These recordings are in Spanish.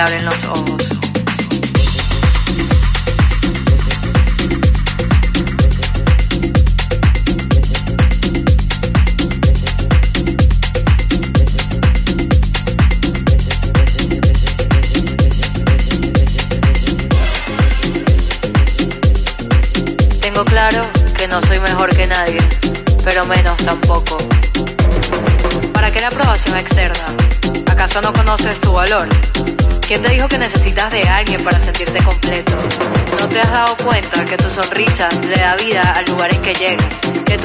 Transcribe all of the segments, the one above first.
Abren los ojos.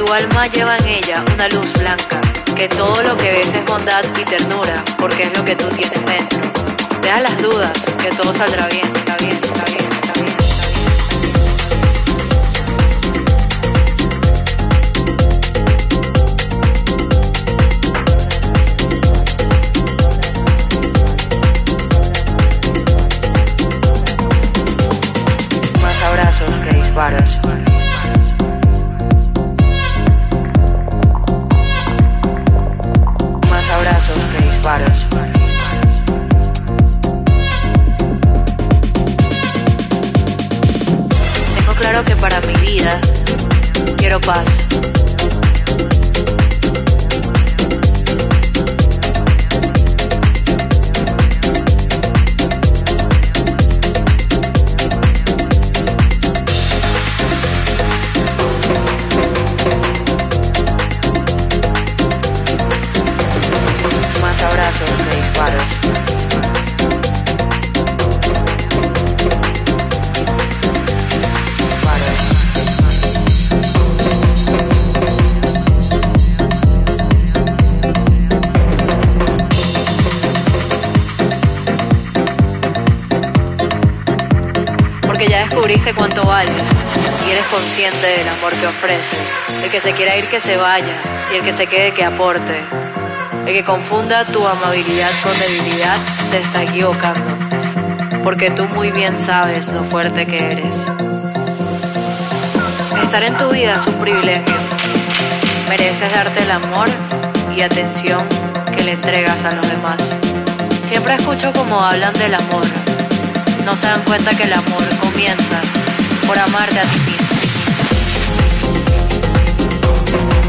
Tu alma lleva en ella una luz blanca. Que todo lo que ves es bondad y ternura, porque es lo que tú tienes dentro. Deja las dudas, que todo saldrá bien, que ofreces. El que se quiera ir que se vaya y el que se quede que aporte. El que confunda tu amabilidad con debilidad se está equivocando. Porque tú muy bien sabes lo fuerte que eres. Estar en tu vida es un privilegio. Mereces darte el amor y atención que le entregas a los demás. Siempre escucho como hablan del amor. No se dan cuenta que el amor comienza por amarte a ti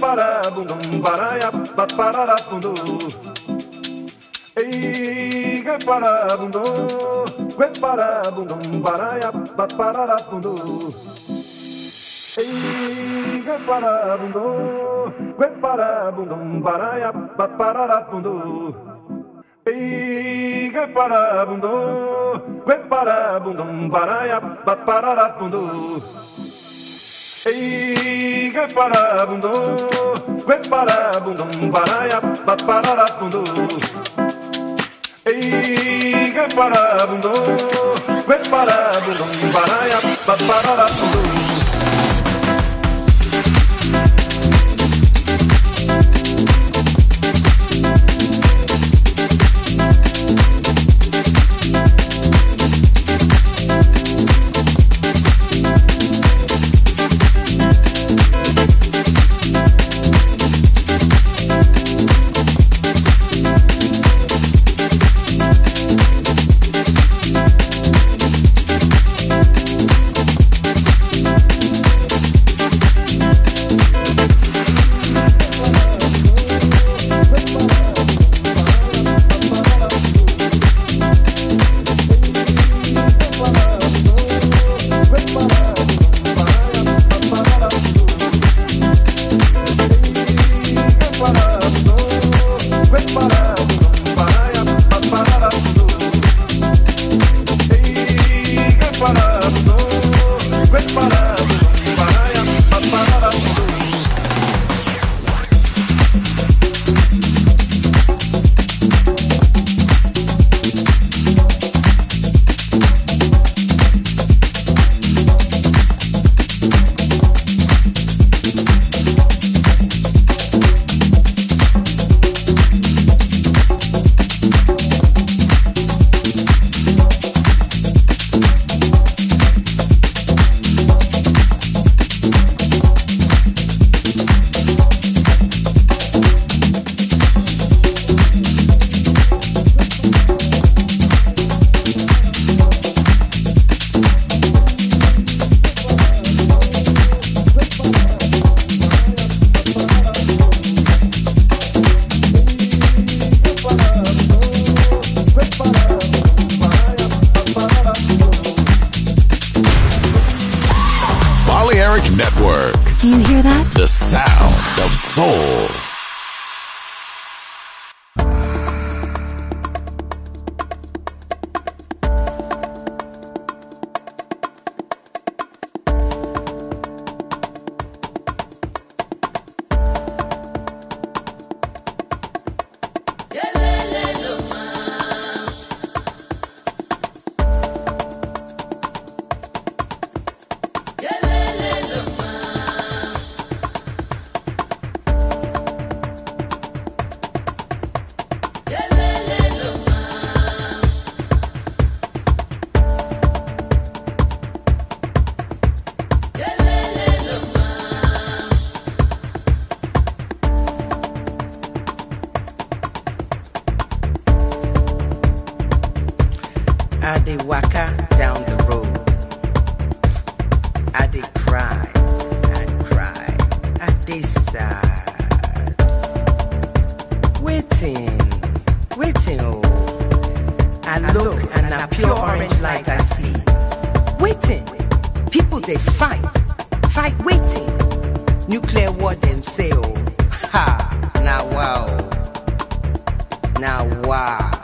parabundum, baraya, pararabundu. Ei, que parabundu, que parabundum, baraya, pararabundu. Ei, que parabundu, que parabundum, baraya, pararabundu. Ei, que parabundu, que parabundum, baraya, pararabundu. Ei, que parabundum, que parabundum, paraia, pararabundum. Ei, que parabundum, que parabundum, paraia, pararabundum. I look and a pure orange light I see. Waiting, people they fight, fight waiting. Nuclear war them say oh, ha, now wow, now wow.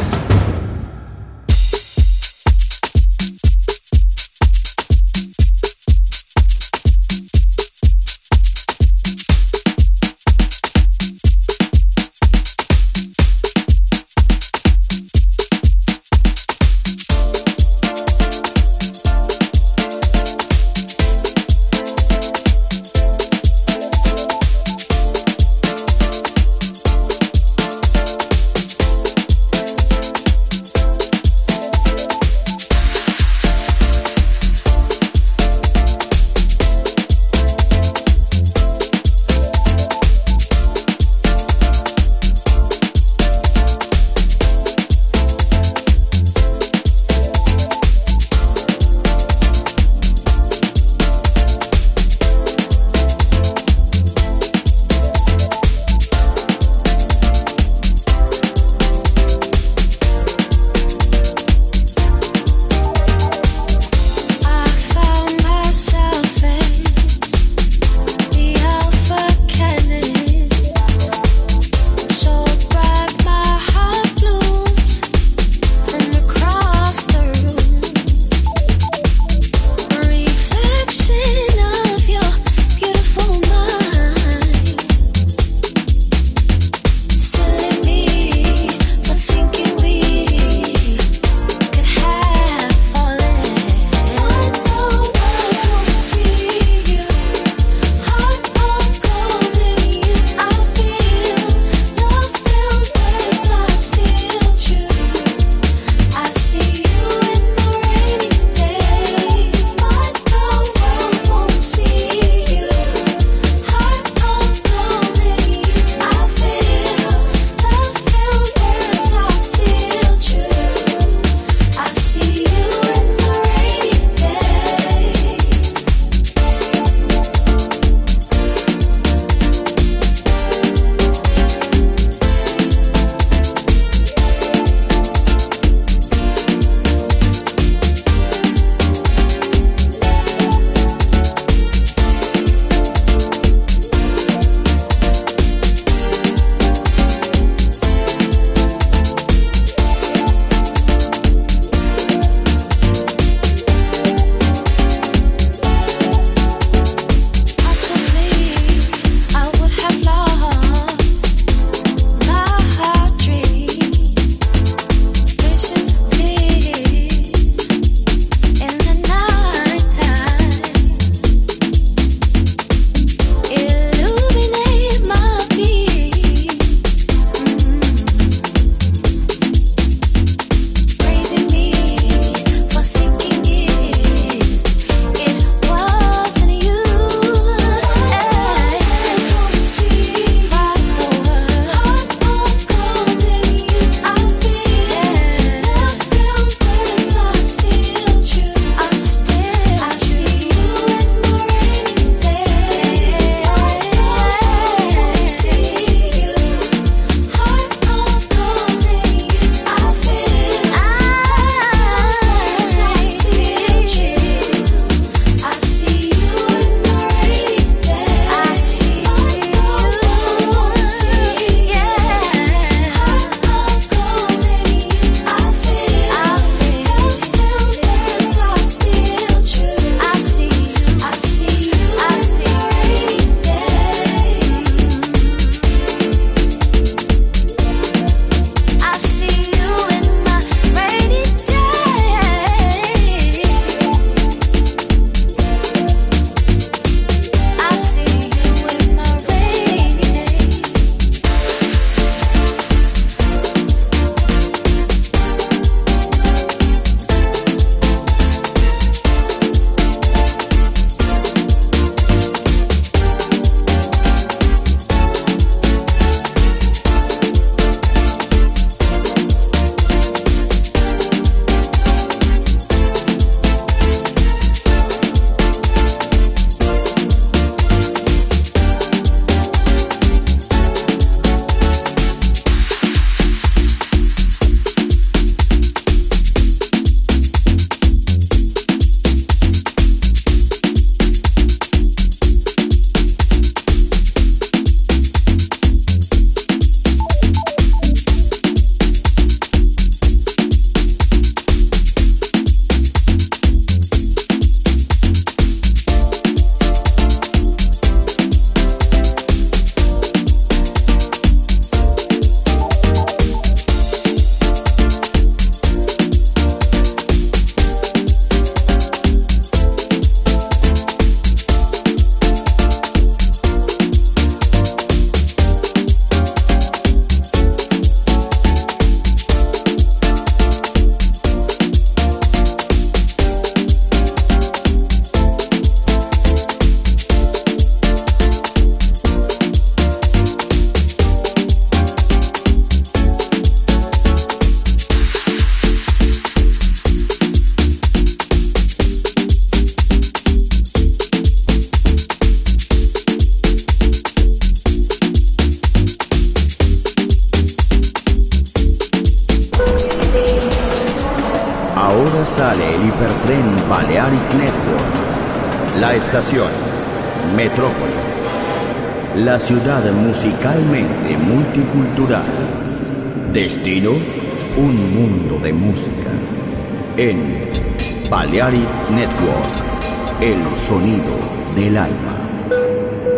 Balearic Network, el sonido del alma.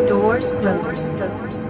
Doors closed.